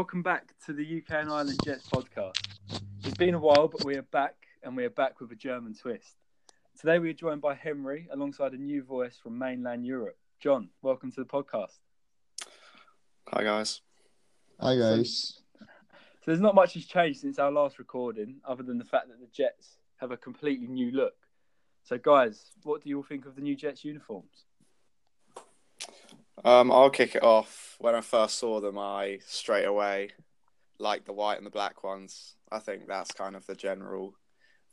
welcome back to the UK and Ireland Jets podcast. It's been a while, but we are back, and we are back with a German twist. Today we are joined by Henry alongside a new voice from mainland Europe. John, welcome to the podcast. Hi guys. Hi guys. So there's not much has changed since our last recording, other than the fact that the Jets have a completely new look. So, guys, what do you all think of the new Jets uniforms? Um, I'll kick it off. When I first saw them, I straight away liked the white and the black ones. I think that's kind of the general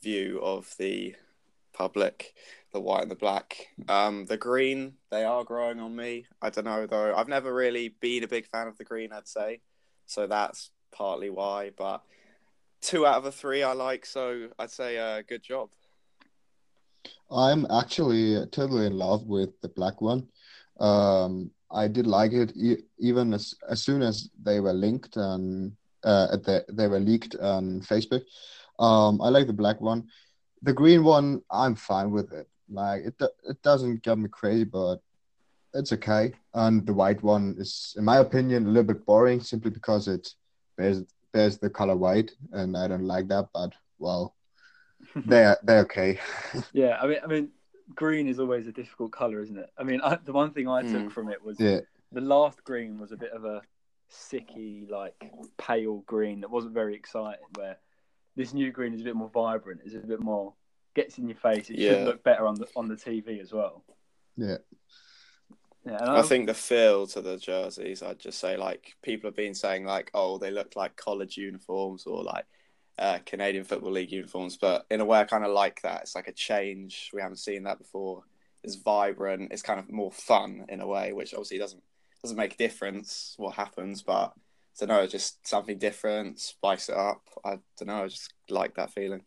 view of the public, the white and the black. Um, the green, they are growing on me. I don't know though. I've never really been a big fan of the green, I'd say. So that's partly why. But two out of the three I like, so I'd say uh, good job. I'm actually totally in love with the black one. Um, I did like it e- even as as soon as they were linked and uh, the, they were leaked on Facebook. Um, I like the black one. The green one, I'm fine with it. Like it, it doesn't get me crazy, but it's okay. And the white one is, in my opinion, a little bit boring, simply because it bears bears the color white, and I don't like that. But well, they're they're okay. yeah, I mean, I mean, green is always a difficult color, isn't it? I mean, I, the one thing I took mm. from it was yeah. the last green was a bit of a sicky, like pale green that wasn't very exciting. Where this new green is a bit more vibrant, is a bit more gets in your face. It yeah. should look better on the on the TV as well. Yeah. Yeah, I think the feel to the jerseys, I'd just say like people have been saying like, oh, they look like college uniforms or like uh, Canadian Football League uniforms, but in a way, I kind of like that. It's like a change. We haven't seen that before. It's vibrant. It's kind of more fun in a way, which obviously doesn't doesn't make a difference what happens, but I don't know, just something different, spice it up. I don't know, I just like that feeling.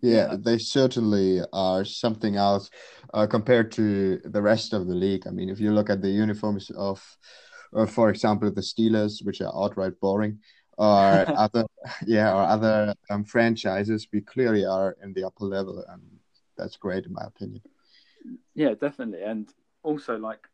Yeah, yeah. they certainly are something else uh, compared to the rest of the league. I mean, if you look at the uniforms of, uh, for example, the Steelers, which are outright boring, or other yeah or other um, franchises we clearly are in the upper level and that's great in my opinion. Yeah definitely. And also like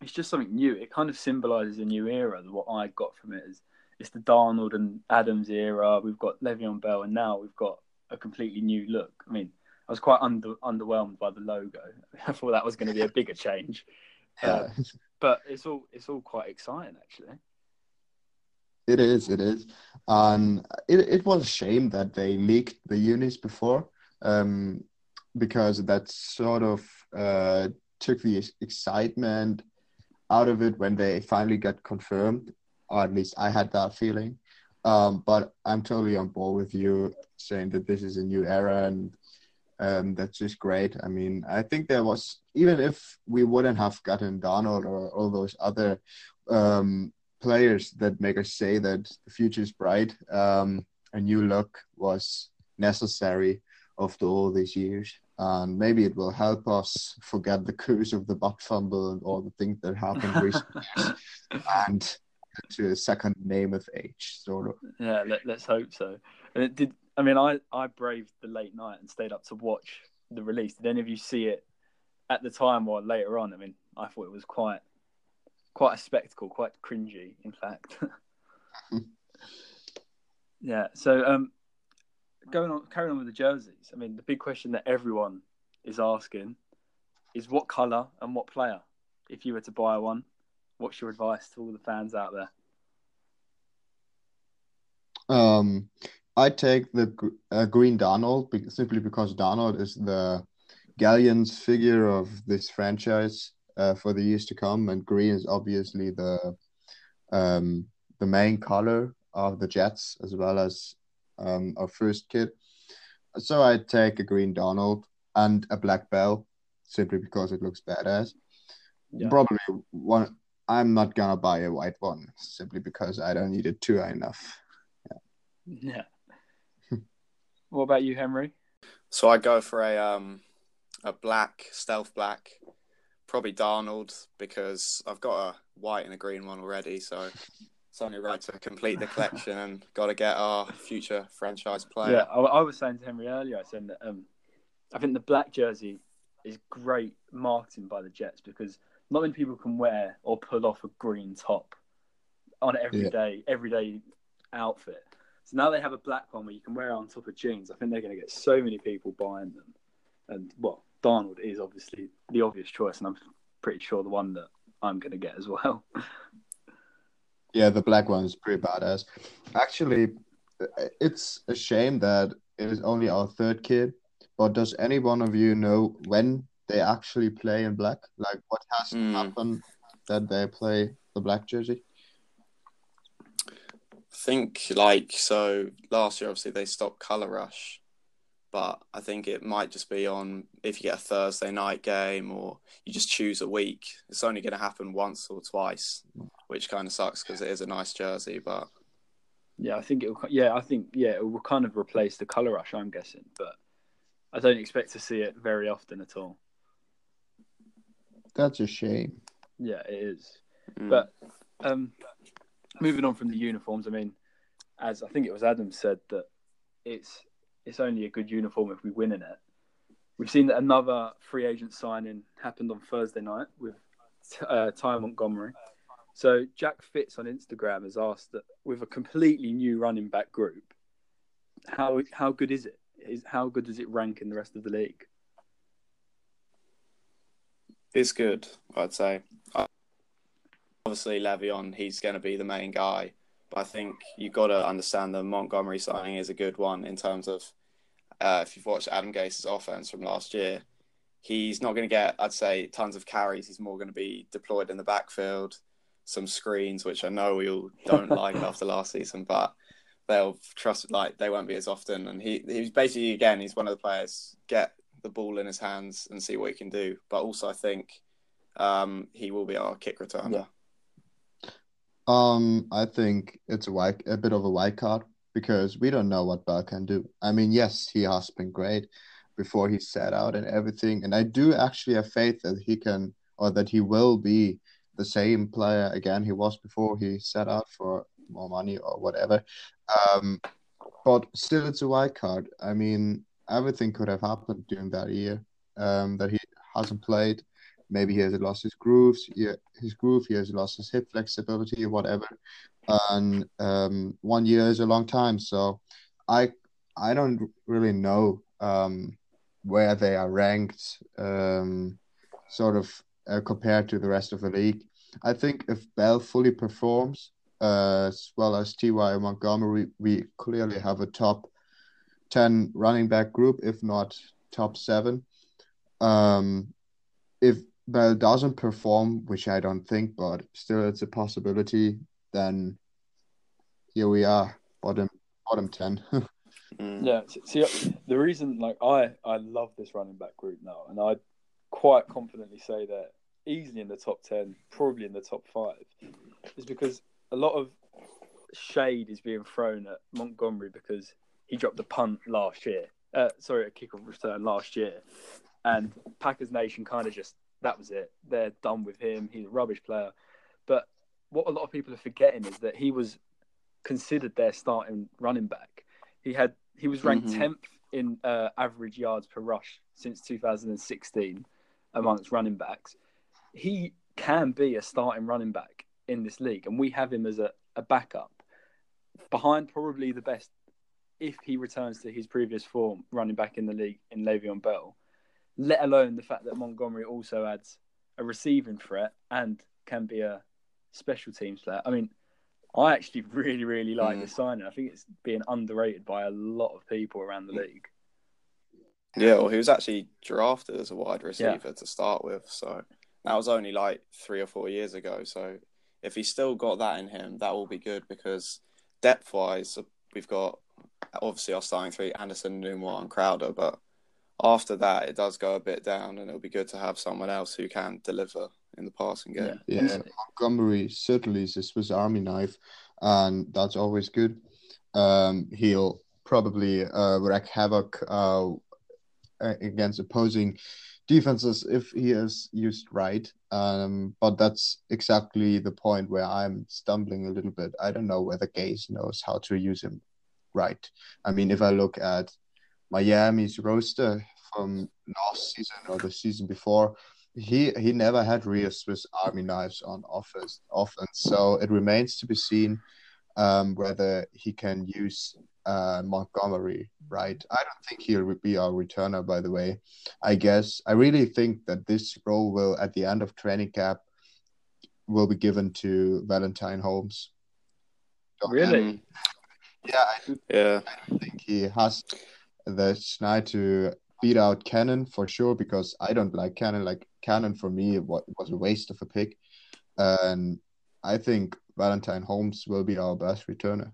it's just something new. It kind of symbolizes a new era. What i got from it is it's the darnold and adams era. We've got le'veon bell and now we've got a completely new look. I mean i was quite under underwhelmed by the logo. I thought that was going to be a bigger change. Yeah. Uh, but it's all it's all quite exciting actually it is, it is. And it, it was a shame that they leaked the unis before um, because that sort of uh, took the excitement out of it when they finally got confirmed, or at least I had that feeling. Um, but I'm totally on board with you saying that this is a new era and um, that's just great. I mean, I think there was, even if we wouldn't have gotten Darnold or all those other um, players that make us say that the future is bright. Um, a new look was necessary after all these years, and maybe it will help us forget the curse of the butt fumble and all the things that happened recently, and to a second name of age, sort of. Yeah, let, us hope so. And it did. I mean, I I braved the late night and stayed up to watch the release. Did any of you see it at the time or later on? I mean, I thought it was quite quite a spectacle, quite cringy, in fact. yeah. So, um, going on, carrying on with the jerseys. I mean, the big question that everyone is asking is what color and what player. If you were to buy one, what's your advice to all the fans out there? Um, I take the uh, green Darnold simply because Darnold is the galleon's figure of this franchise uh, for the years to come, and green is obviously the um, the main color of the Jets as well as um, our first kit. So I take a green Darnold and a black Bell simply because it looks badass. Yeah. Probably one. I'm not gonna buy a white one simply because I don't need it too enough. Yeah. yeah. what about you, Henry? So I go for a um a black stealth black probably Darnold because I've got a white and a green one already, so it's only right to complete the collection and got to get our future franchise player. Yeah, I, I, was saying to Henry earlier, I said that um, I think the black jersey is great marketing by the Jets because not many people can wear or pull off a green top. on everyday yeah. everyday outfit. So now they have a black one where you can wear it on top of jeans. I think they're going to get so many people buying them. And well, Darnold is obviously the obvious choice, and I'm pretty sure the one that I'm going to get as well. yeah, the black one is pretty badass. Actually, it's a shame that it is only our third kid. But does any one of you know when they actually play in black? Like what has mm. happened that they play the black jersey? I think like so last year obviously they stopped color rush but I think it might just be on if you get a Thursday night game or you just choose a week. It's only going to happen once or twice, which kind of sucks because it is a nice jersey. But yeah, I think it. Will, yeah, I think yeah, it will kind of replace the color rush. I'm guessing, but I don't expect to see it very often at all. That's a shame. Yeah, it is. Mm. But um, moving on from the uniforms, I mean, as I think it was Adam said that it's it's only a good uniform if we win in it. We've seen that another free agent signing happened on Thursday night with uh, Ty Montgomery. So Jack Fitz on Instagram has asked that with a completely new running back group, how how good is it? Is how good does it rank in the rest of the league? It's good, I'd say. Obviously, Le'Veon, he's going to be the main guy. But I think you've got to understand the Montgomery signing is a good one in terms of uh, if you've watched Adam Gase's offense from last year, he's not going to get, I'd say, tons of carries. He's more going to be deployed in the backfield, some screens, which I know we all don't like after last season, but they'll trust like they won't be as often. And he he's basically again he's one of the players get the ball in his hands and see what he can do. But also I think um, he will be our kick returner. Yeah. Um, I think it's a white, a bit of a white card because we don't know what Bell can do. I mean, yes, he has been great before he set out and everything, and I do actually have faith that he can or that he will be the same player again he was before he set out for more money or whatever. Um, but still, it's a wild card. I mean, everything could have happened during that year um, that he hasn't played. Maybe he has lost his grooves, his groove. He has lost his hip flexibility, or whatever. And um, one year is a long time, so I I don't really know um, where they are ranked, um, sort of uh, compared to the rest of the league. I think if Bell fully performs, uh, as well as Ty Montgomery, we clearly have a top ten running back group, if not top seven. Um, if Bell doesn't perform, which I don't think, but still it's a possibility, then here we are, bottom bottom ten. mm. Yeah, see, the reason like I I love this running back group now, and I quite confidently say that easily in the top ten, probably in the top five, is because a lot of shade is being thrown at Montgomery because he dropped a punt last year. Uh, sorry, a kickoff return last year, and Packers Nation kind of just that was it. They're done with him. He's a rubbish player. But what a lot of people are forgetting is that he was considered their starting running back. He had he was ranked mm-hmm. 10th in uh, average yards per rush since 2016 amongst running backs. He can be a starting running back in this league, and we have him as a, a backup behind probably the best if he returns to his previous form running back in the league in Le'Veon Bell let alone the fact that Montgomery also adds a receiving threat and can be a special teams player. I mean, I actually really, really like mm. this signing. I think it's being underrated by a lot of people around the league. Yeah, well, he was actually drafted as a wide receiver yeah. to start with, so that was only like three or four years ago. So if he's still got that in him, that will be good because depth wise, we've got obviously our starting three: Anderson, Enunwa, and Crowder, but after that, it does go a bit down, and it'll be good to have someone else who can deliver in the passing game. Yeah, yeah. Montgomery certainly is a Swiss Army knife, and that's always good. Um, he'll probably uh, wreak havoc uh, against opposing defenses if he is used right. Um, but that's exactly the point where I'm stumbling a little bit. I don't know whether Gase knows how to use him right. I mean, if I look at Miami's roster from last season or the season before, he he never had real Swiss Army knives on offense. Offense, so it remains to be seen um, whether he can use uh, Montgomery. Right, I don't think he'll be our returner. By the way, I guess I really think that this role will, at the end of training camp, will be given to Valentine Holmes. Really? yeah, I, yeah. I don't think he has the schneid to beat out Cannon for sure because I don't like Cannon. Like Cannon for me, it was a waste of a pick, and I think Valentine Holmes will be our best returner.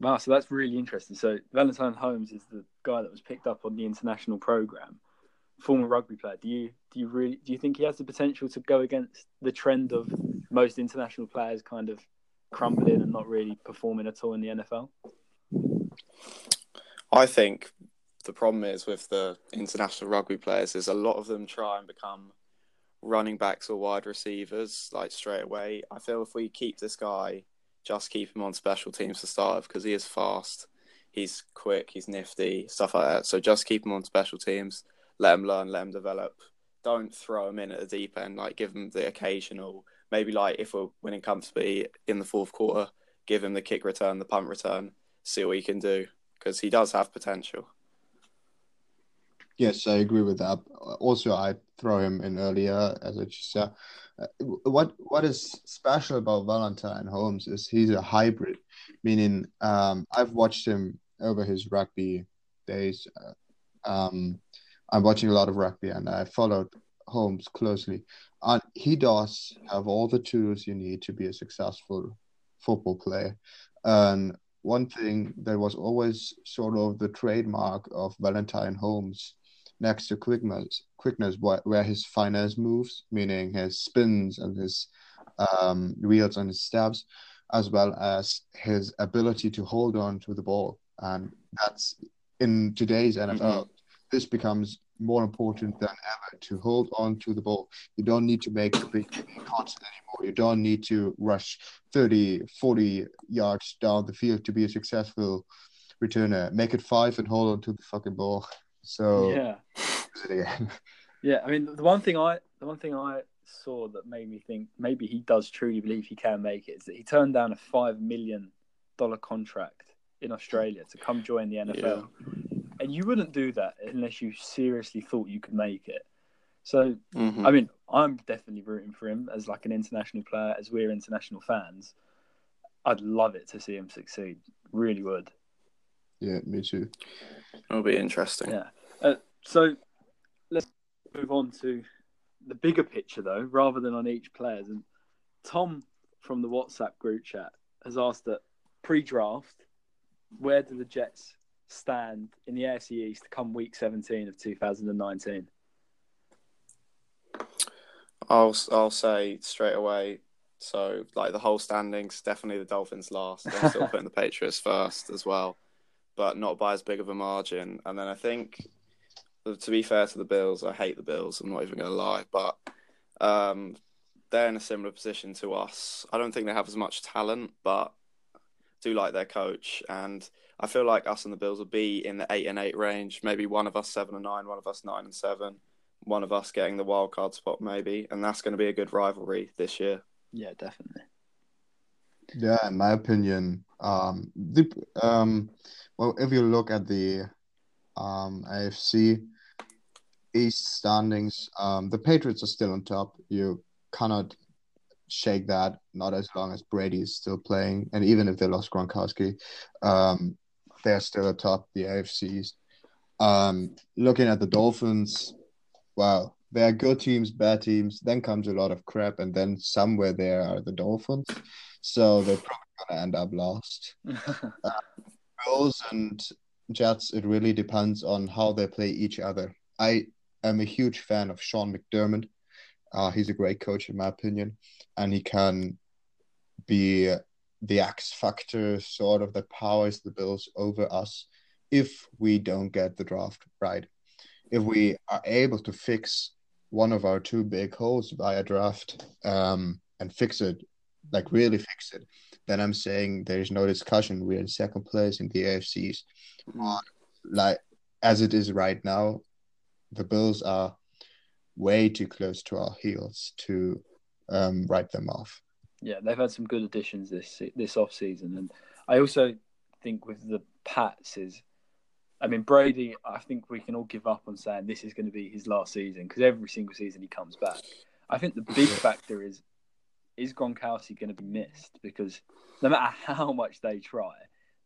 Wow, so that's really interesting. So Valentine Holmes is the guy that was picked up on the international program, former rugby player. Do you do you really do you think he has the potential to go against the trend of most international players kind of crumbling and not really performing at all in the NFL? I think the problem is with the international rugby players is a lot of them try and become running backs or wide receivers like straight away. I feel if we keep this guy, just keep him on special teams to start with because he is fast, he's quick, he's nifty, stuff like that. So just keep him on special teams, let him learn, let him develop. Don't throw him in at the deep end. Like give him the occasional, maybe like if we're winning comfortably in the fourth quarter, give him the kick return, the punt return, see what he can do because he does have potential. Yes, I agree with that. Also, I throw him in earlier, as I just said. Uh, what what is special about Valentine Holmes is he's a hybrid, meaning um, I've watched him over his rugby days. Uh, um, I'm watching a lot of rugby, and I followed Holmes closely, and he does have all the tools you need to be a successful football player. And one thing that was always sort of the trademark of Valentine Holmes next to quickness, quickness where his finesse moves, meaning his spins and his um, wheels and his stabs, as well as his ability to hold on to the ball. And that's in today's NFL, mm-hmm. this becomes more important than ever to hold on to the ball. You don't need to make a big cuts anymore. You don't need to rush 30, 40 yards down the field to be a successful returner. Make it five and hold on to the fucking ball. So yeah, yeah. I mean, the one thing I the one thing I saw that made me think maybe he does truly believe he can make it is that he turned down a five million dollar contract in Australia to come join the NFL. Yeah. And you wouldn't do that unless you seriously thought you could make it. So, mm-hmm. I mean, I'm definitely rooting for him as like an international player, as we're international fans. I'd love it to see him succeed. Really would. Yeah, me too. It'll be interesting. Yeah. Uh, so let's move on to the bigger picture, though, rather than on each players. And Tom from the WhatsApp group chat has asked that pre-draft, where do the Jets stand in the AFC East come Week 17 of 2019? I'll I'll say straight away. So like the whole standings, definitely the Dolphins last. I'm still putting the Patriots first as well but not by as big of a margin. And then I think, to be fair to the Bills, I hate the Bills. I'm not even going to lie, but um, they're in a similar position to us. I don't think they have as much talent, but do like their coach. And I feel like us and the Bills will be in the eight and eight range. Maybe one of us seven and nine, one of us nine and seven, one of us getting the wild card spot, maybe. And that's going to be a good rivalry this year. Yeah, definitely. Yeah, in my opinion, um, the um, well, if you look at the um, AFC East standings, um, the Patriots are still on top. You cannot shake that, not as long as Brady is still playing. And even if they lost Gronkowski, um, they're still atop the AFCs. Um, looking at the Dolphins, wow, there are good teams, bad teams. Then comes a lot of crap, and then somewhere there are the Dolphins. So they're probably gonna end up lost. uh, Bills and Jets, it really depends on how they play each other. I am a huge fan of Sean McDermott. Uh, he's a great coach, in my opinion, and he can be the X factor, sort of that powers the Bills over us if we don't get the draft right. If we are able to fix one of our two big holes via draft um, and fix it, like really fix it, then I'm saying there's no discussion. We're in second place in the AFCs. Mm-hmm. like as it is right now, the Bills are way too close to our heels to um, write them off. Yeah, they've had some good additions this this off season, and I also think with the Pats is, I mean Brady. I think we can all give up on saying this is going to be his last season because every single season he comes back. I think the big factor is is Gronkowski going to be missed because no matter how much they try,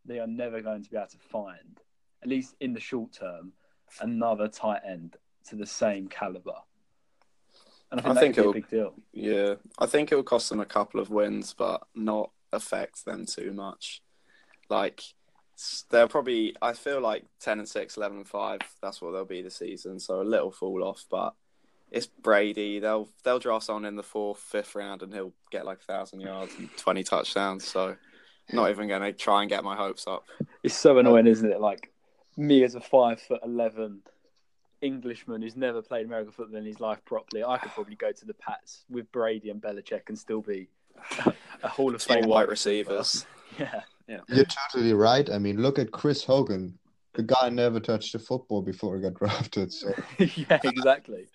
they are never going to be able to find, at least in the short term, another tight end to the same caliber. And I think, I think it'll, a big deal. Yeah, I think it will cost them a couple of wins, but not affect them too much. Like they're probably, I feel like ten and 6, 11 and five. That's what they'll be the season. So a little fall off, but it's Brady. They'll they'll draft someone in the fourth, fifth round, and he'll get like a thousand yards and twenty touchdowns. So, not even going to try and get my hopes up. It's so annoying, um, isn't it? Like me as a five foot eleven Englishman who's never played American football in his life properly, I could probably go to the Pats with Brady and Belichick and still be a Hall of Fame white receivers. Yeah, yeah. You're totally right. I mean, look at Chris Hogan. The guy never touched a football before he got drafted. So yeah, exactly.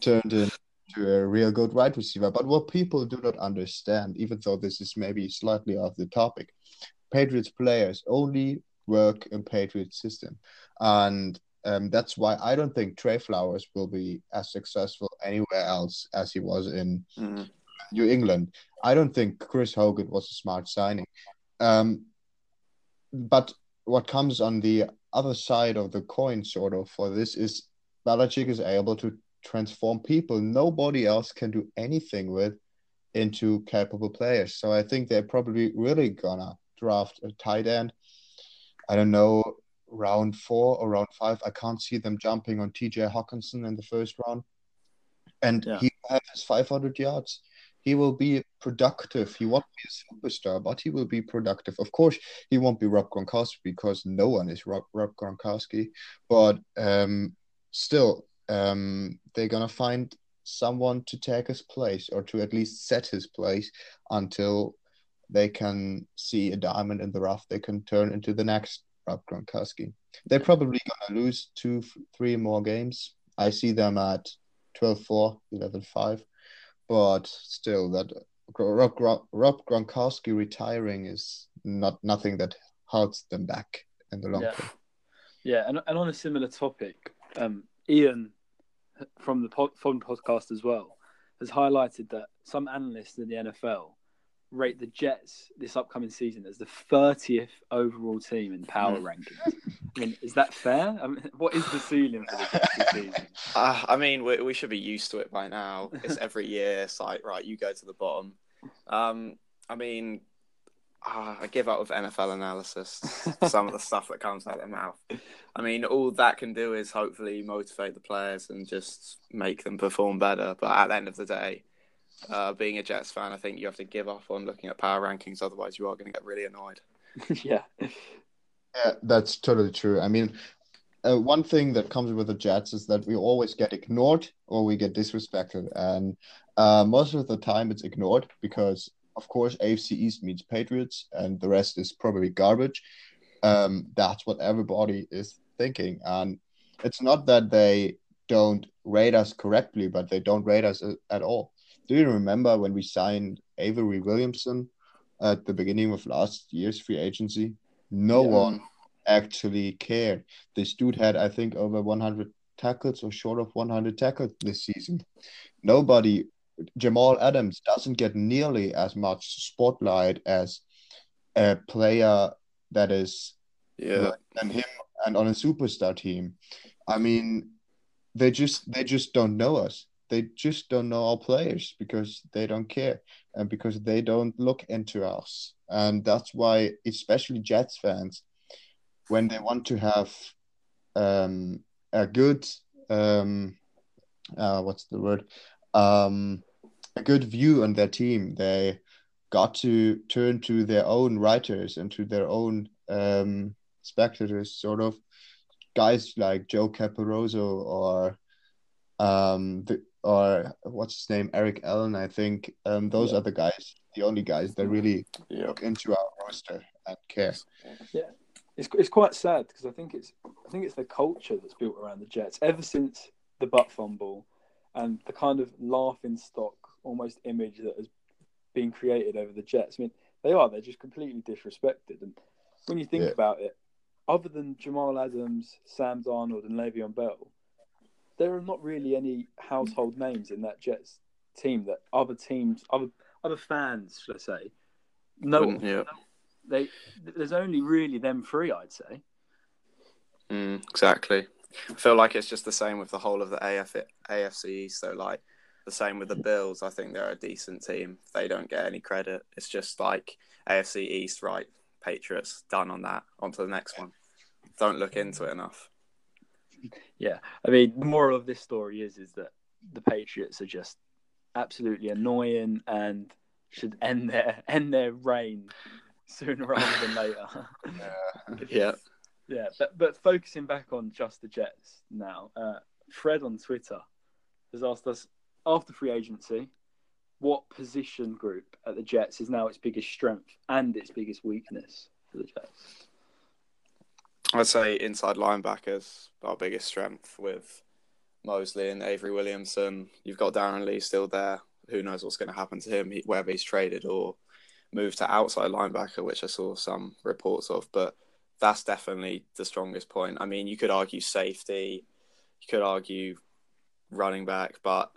turned into a real good wide receiver. But what people do not understand, even though this is maybe slightly off the topic, Patriots players only work in Patriots system, and um, that's why I don't think Trey Flowers will be as successful anywhere else as he was in mm-hmm. New England. I don't think Chris Hogan was a smart signing. Um, but what comes on the other side of the coin, sort of, for this is Belichick is able to transform people nobody else can do anything with into capable players. So I think they're probably really gonna draft a tight end. I don't know, round four or round five. I can't see them jumping on TJ Hockenson in the first round. And yeah. he has 500 yards. He will be productive. He won't be a superstar, but he will be productive. Of course, he won't be Rob Gronkowski because no one is Rob, Rob Gronkowski. But um, still, um, they're gonna find someone to take his place or to at least set his place until they can see a diamond in the rough. They can turn into the next Rob Gronkowski. They're probably gonna lose two, three more games. I see them at 12-4, 11-5, but still, that Rob, Rob Gronkowski retiring is not nothing that holds them back in the long yeah. term. Yeah, and, and on a similar topic, um, Ian from the pod, from podcast as well has highlighted that some analysts in the NFL rate the Jets this upcoming season as the 30th overall team in power hmm. rankings. I mean, is that fair? I mean, what is the ceiling for the Jets this season? Uh, I mean, we, we should be used to it by now. It's every year. It's like, right, you go to the bottom. Um, I mean, uh, I give up with NFL analysis, some of the stuff that comes out of their mouth. I mean, all that can do is hopefully motivate the players and just make them perform better. But at the end of the day, uh, being a Jets fan, I think you have to give up on looking at power rankings. Otherwise, you are going to get really annoyed. yeah. Yeah, that's totally true. I mean, uh, one thing that comes with the Jets is that we always get ignored or we get disrespected. And uh, most of the time, it's ignored because of course, AFC East means Patriots, and the rest is probably garbage. Um, that's what everybody is thinking, and it's not that they don't rate us correctly, but they don't rate us at all. Do you remember when we signed Avery Williamson at the beginning of last year's free agency? No yeah. one actually cared. This dude had, I think, over 100 tackles or short of 100 tackles this season. Nobody Jamal Adams doesn't get nearly as much spotlight as a player that is yeah than him and on a superstar team. I mean, they just they just don't know us. They just don't know our players because they don't care and because they don't look into us. And that's why, especially Jets fans, when they want to have um, a good um, uh, what's the word um, a good view on their team. They got to turn to their own writers and to their own um, spectators, sort of guys like Joe Caporoso or um, the, or what's his name, Eric Allen. I think um, those yeah. are the guys, the only guys that really yeah. look into our roster and care. Yeah, it's it's quite sad because I think it's I think it's the culture that's built around the Jets ever since the butt fumble and the kind of laughing stock almost image that has been created over the Jets. I mean, they are, they're just completely disrespected. And when you think yeah. about it, other than Jamal Adams, Sam Darnold, and Le'Veon Bell, there are not really any household names in that Jets team that other teams, other other fans, should I say, know. Yeah. They there's only really them three, I'd say. Mm, exactly. I feel like it's just the same with the whole of the AF, AFC East. So like the same with the Bills. I think they're a decent team. They don't get any credit. It's just like AFC East, right? Patriots done on that. On to the next one. Don't look into it enough. Yeah, I mean, the moral of this story is is that the Patriots are just absolutely annoying and should end their end their reign sooner rather than later. yeah. yeah. Yeah, but but focusing back on just the Jets now, uh, Fred on Twitter has asked us after free agency, what position group at the Jets is now its biggest strength and its biggest weakness for the Jets? I'd say inside linebackers our biggest strength with Mosley and Avery Williamson. You've got Darron Lee still there. Who knows what's going to happen to him, whether he's traded or moved to outside linebacker, which I saw some reports of. But that's definitely the strongest point. I mean, you could argue safety, you could argue running back, but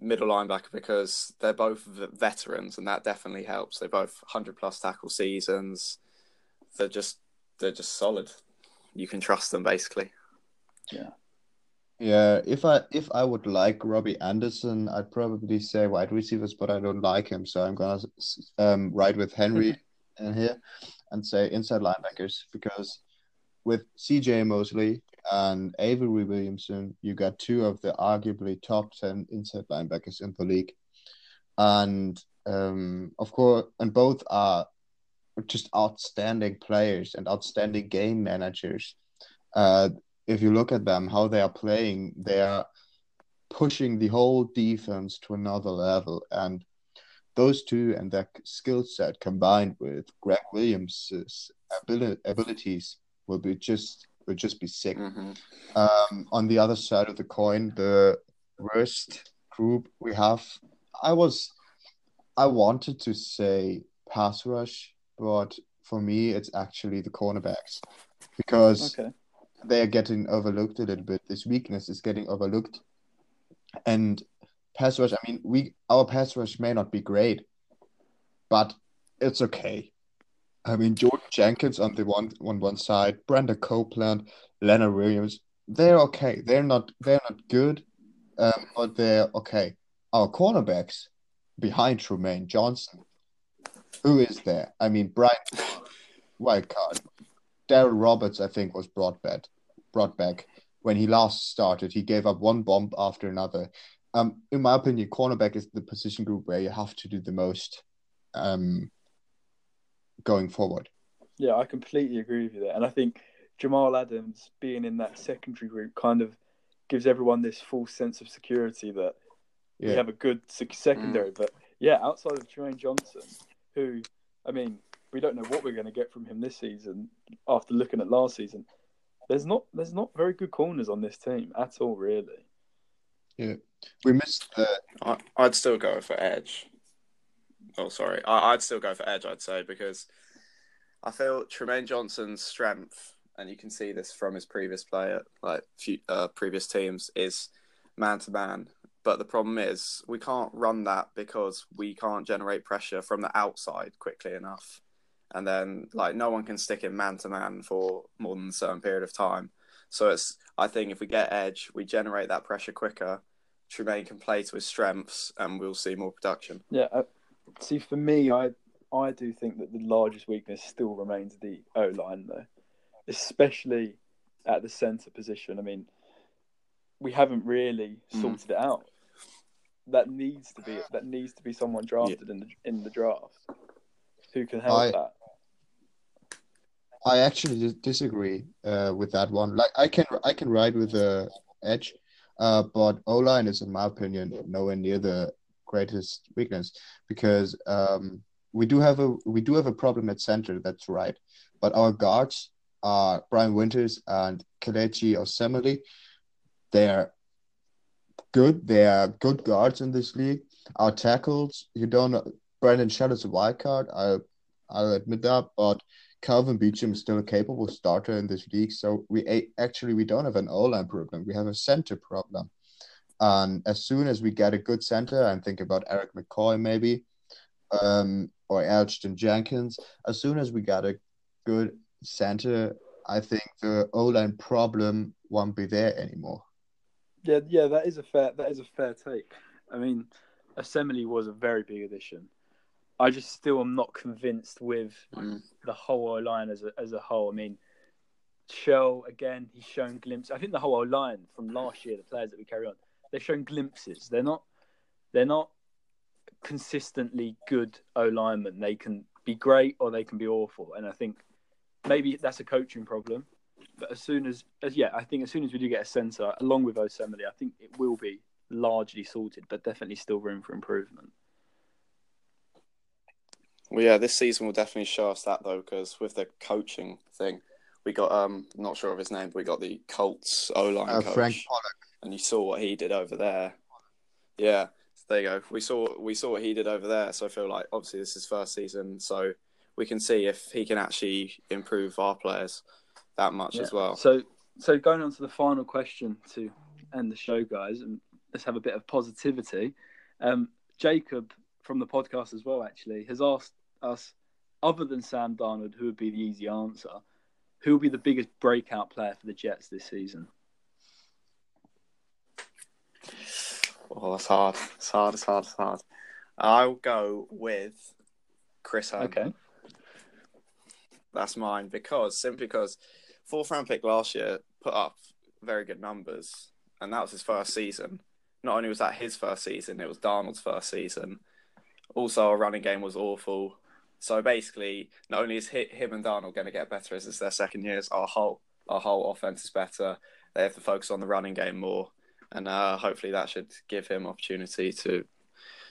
middle linebacker because they're both veterans, and that definitely helps. They both hundred plus tackle seasons. They're just they're just solid. You can trust them basically. Yeah. Yeah, if I if I would like Robby Anderson, I'd probably say wide receivers, but I don't like him, so I'm gonna um, ride with Henry in here and say inside linebackers because with CJ Mosley and Avery Williamson, you got two of the arguably top 10 inside linebackers in the league. And um, of course, and both are just outstanding players and outstanding game managers. Uh, if you look at them, how they are playing, they are pushing the whole defense to another level. And those two and their skill set combined with Gregg Williams' abilities will be just will just be sick. Mm-hmm. Um, on the other side of the coin, the worst group we have, I was, I wanted to say pass rush, but for me, it's actually the cornerbacks because okay. they are getting overlooked a little bit. This weakness is getting overlooked, and pass rush. I mean, we our pass rush may not be great, but it's okay. I mean, Jordan Jenkins on the one on one side, Brandon Copeland, Leonard Williams. They're okay. They're not. They're not good, um, but they're okay. Our cornerbacks behind Trumaine Johnson. Who is there? I mean, Brian wild card. Darryl Roberts, I think, was brought back. Brought back when he last started. He gave up one bomb after another um, in my opinion, cornerback is the position group where you have to do the most um, going forward. Yeah, I completely agree with you there. And I think Jamal Adams being in that secondary group kind of gives everyone this false sense of security that yeah. we have a good secondary. Mm. But yeah, outside of Trumaine Johnson, who, I mean, we don't know what we're going to get from him this season after looking at last season. There's not there's not very good corners on this team at all, really. Yeah, we missed the. I, would still go for Edge. Oh, sorry. I, would still go for Edge. I'd say because I feel Trumaine Johnson's strength, and you can see this from his previous player, like few, uh, previous teams, is man to man. But the problem is we can't run that because we can't generate pressure from the outside quickly enough. And then like no one can stick in man to man for more than a certain period of time. So it's I think if we get edge, we generate that pressure quicker. Trumaine can play to his strengths, and we'll see more production. Yeah. Uh, see, for me, I I do think that the largest weakness still remains the O line, though, especially at the centre position. I mean, we haven't really mm. sorted mm. it out. That needs to be that needs to be someone drafted yeah. in the in the draft who can help I, that. I actually disagree uh, with that one. Like I can I can ride with the edge, uh, but O line is in my opinion nowhere near the greatest weakness because um, we do have a we do have a problem at center. That's right, but our guards are Brian Winters and Kelechi Osemele. They're good. They are good guards in this league. Our tackles, you don't. Brandon Shelley's a wild card. I, I'll admit that, but Kelvin Beachum is still a capable starter in this league. So we actually we don't have an O line problem. We have a center problem. And as soon as we get a good center, I'm thinking about Erik McCoy maybe, um, or Elgton Jenkins. As soon as we got a good center, I think the O line problem won't be there anymore. Yeah, yeah, that is a fair that is a fair take. I mean, Osemele was a very big addition. I just still am not convinced with mm. the whole O line as a as a whole. I mean, Shell again, he's shown glimpses. I think the whole O line from last year, the players that we carry on, they've shown glimpses. They're not they're not consistently good O linemen. They can be great or they can be awful. And I think maybe that's a coaching problem. But as soon as, as yeah, I think as soon as we do get a centre along with Osemele, I think it will be largely sorted, but definitely still room for improvement. Well, yeah, this season will definitely show us that though, because with the coaching thing, we got um, not sure of his name, but we got the Colts O line uh, coach, Frank Pollack, and you saw what he did over there. Yeah, there you go. We saw we saw what he did over there. So I feel like obviously this is first season, so we can see if he can actually improve our players that much yeah. as well. So so going on to the final question to end the show, guys, and let's have a bit of positivity. Um, Jacob from the podcast as well, actually, has asked us, other than Sam Darnold, who would be the easy answer, who will be the biggest breakout player for the Jets this season? Oh, it's hard. It's hard. It's hard. It's hard. I'll go with Chris Herndon. Okay. That's mine because simply because fourth round pick last year put up very good numbers, and that was his first season. Not only was that his first season, it was Darnold's first season. Also, our running game was awful. So basically, not only is him and Darnold going to get better as it's their second years, our whole our whole offense is better. They have to focus on the running game more, and uh, hopefully that should give him opportunity to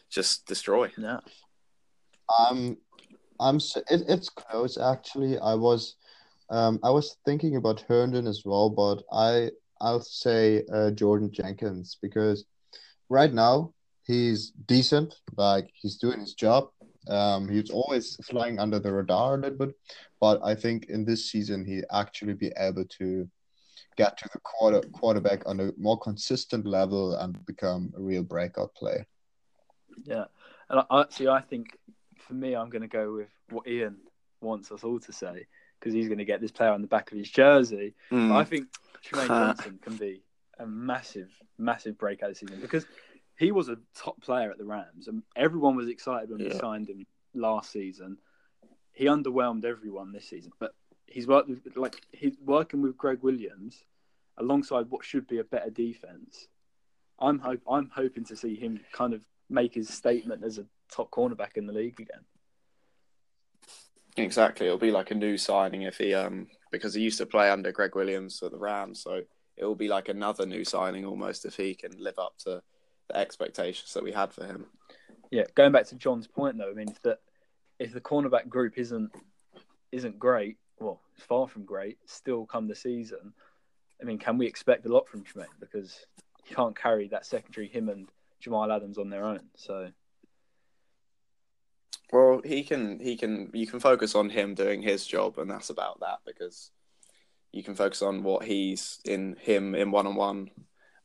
just destroy. Yeah. Um, I'm. It, it's close actually. I was, um, I was thinking about Herndon as well, but I I'll say uh, Jordan Jenkins because right now he's decent. Like he's doing his job. Um, he's always flying under the radar a little bit, but I think in this season he actually be able to get to the quarter quarterback on a more consistent level and become a real breakout player. Yeah, and I, see. I think for me, I'm going to go with what Ian wants us all to say because he's going to get this player on the back of his jersey. Mm. I think Trumaine Johnson can be a massive, massive breakout this season because he was a top player at the Rams, and everyone was excited when yeah. we signed him last season. He underwhelmed everyone this season, but he's worked with, like he's working with Gregg Williams alongside what should be a better defense. I'm hope I'm hoping to see him kind of make his statement as a top cornerback in the league again. Exactly, it'll be like a new signing if he um because he used to play under Gregg Williams at the Rams, so it will be like another new signing almost if he can live up to the expectations that we had for him. Yeah, going back to John's point though, I mean, if the if the cornerback group isn't isn't great, well, it's far from great, still come the season. I mean, can we expect a lot from Trumaine because he can't carry that secondary him and Jamal Adams on their own. So, well, he can he can you can focus on him doing his job, and that's about that because you can focus on what he's in him in one on one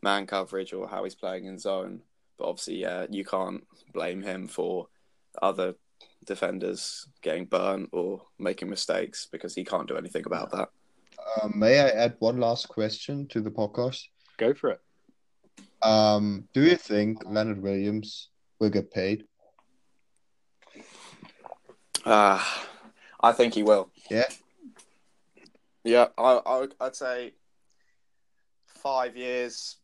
man coverage or how he's playing in zone. But obviously, yeah, you can't blame him for other defenders getting burnt or making mistakes because he can't do anything about that. Um, may I add one last question to the podcast? Go for it. Um, do you think Leonard Williams will get paid? Uh, I think he will. Yeah. Yeah, I, I I'd say five years,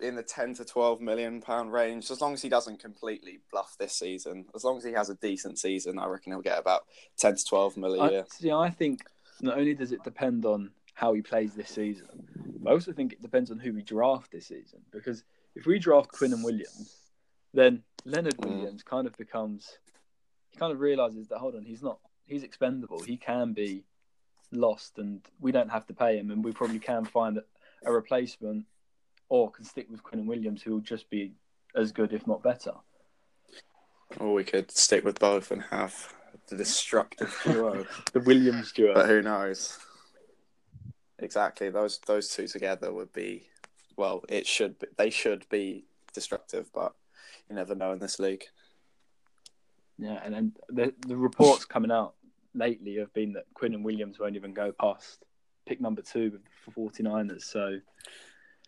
in the 10 to 12 million pound range as long as he doesn't completely bluff this season as long as he has a decent season i reckon he'll get about 10 to 12 million a year I, see i think not only does it depend on how he plays this season but i also think it depends on who we draft this season because if we draft Quinnen williams then leonard mm. williams kind of becomes he kind of realizes that hold on he's not he's expendable he can be lost and we don't have to pay him and we probably can find a replacement or can stick with Quinnen Williams, who will just be as good, if not better. Or we could stick with both and have the destructive duo, the Williams duo. But who knows? Exactly, those those two together would be well. It should be, they should be destructive, but you never know in this league. Yeah, and then the the reports coming out lately have been that Quinnen Williams won't even go past pick number two for 49ers. So,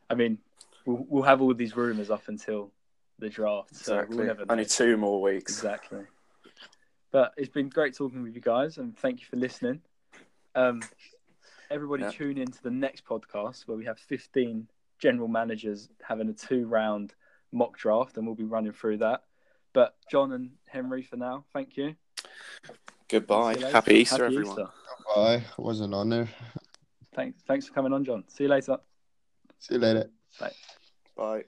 I mean, we'll, we'll have all these rumours up until the draft. Exactly. So we'll never Only two more weeks. Exactly. But it's been great talking with you guys, and thank you for listening. Um, everybody, yep. tune in to the next podcast where we have 15 general managers having a two round mock draft, and we'll be running through that. But John and Henry, for now, thank you. Goodbye. Happy Easter, Happy everyone. Easter. Goodbye. It was an honor. Thanks. Thanks for coming on, John. See you later. See you later. Bye. Bye.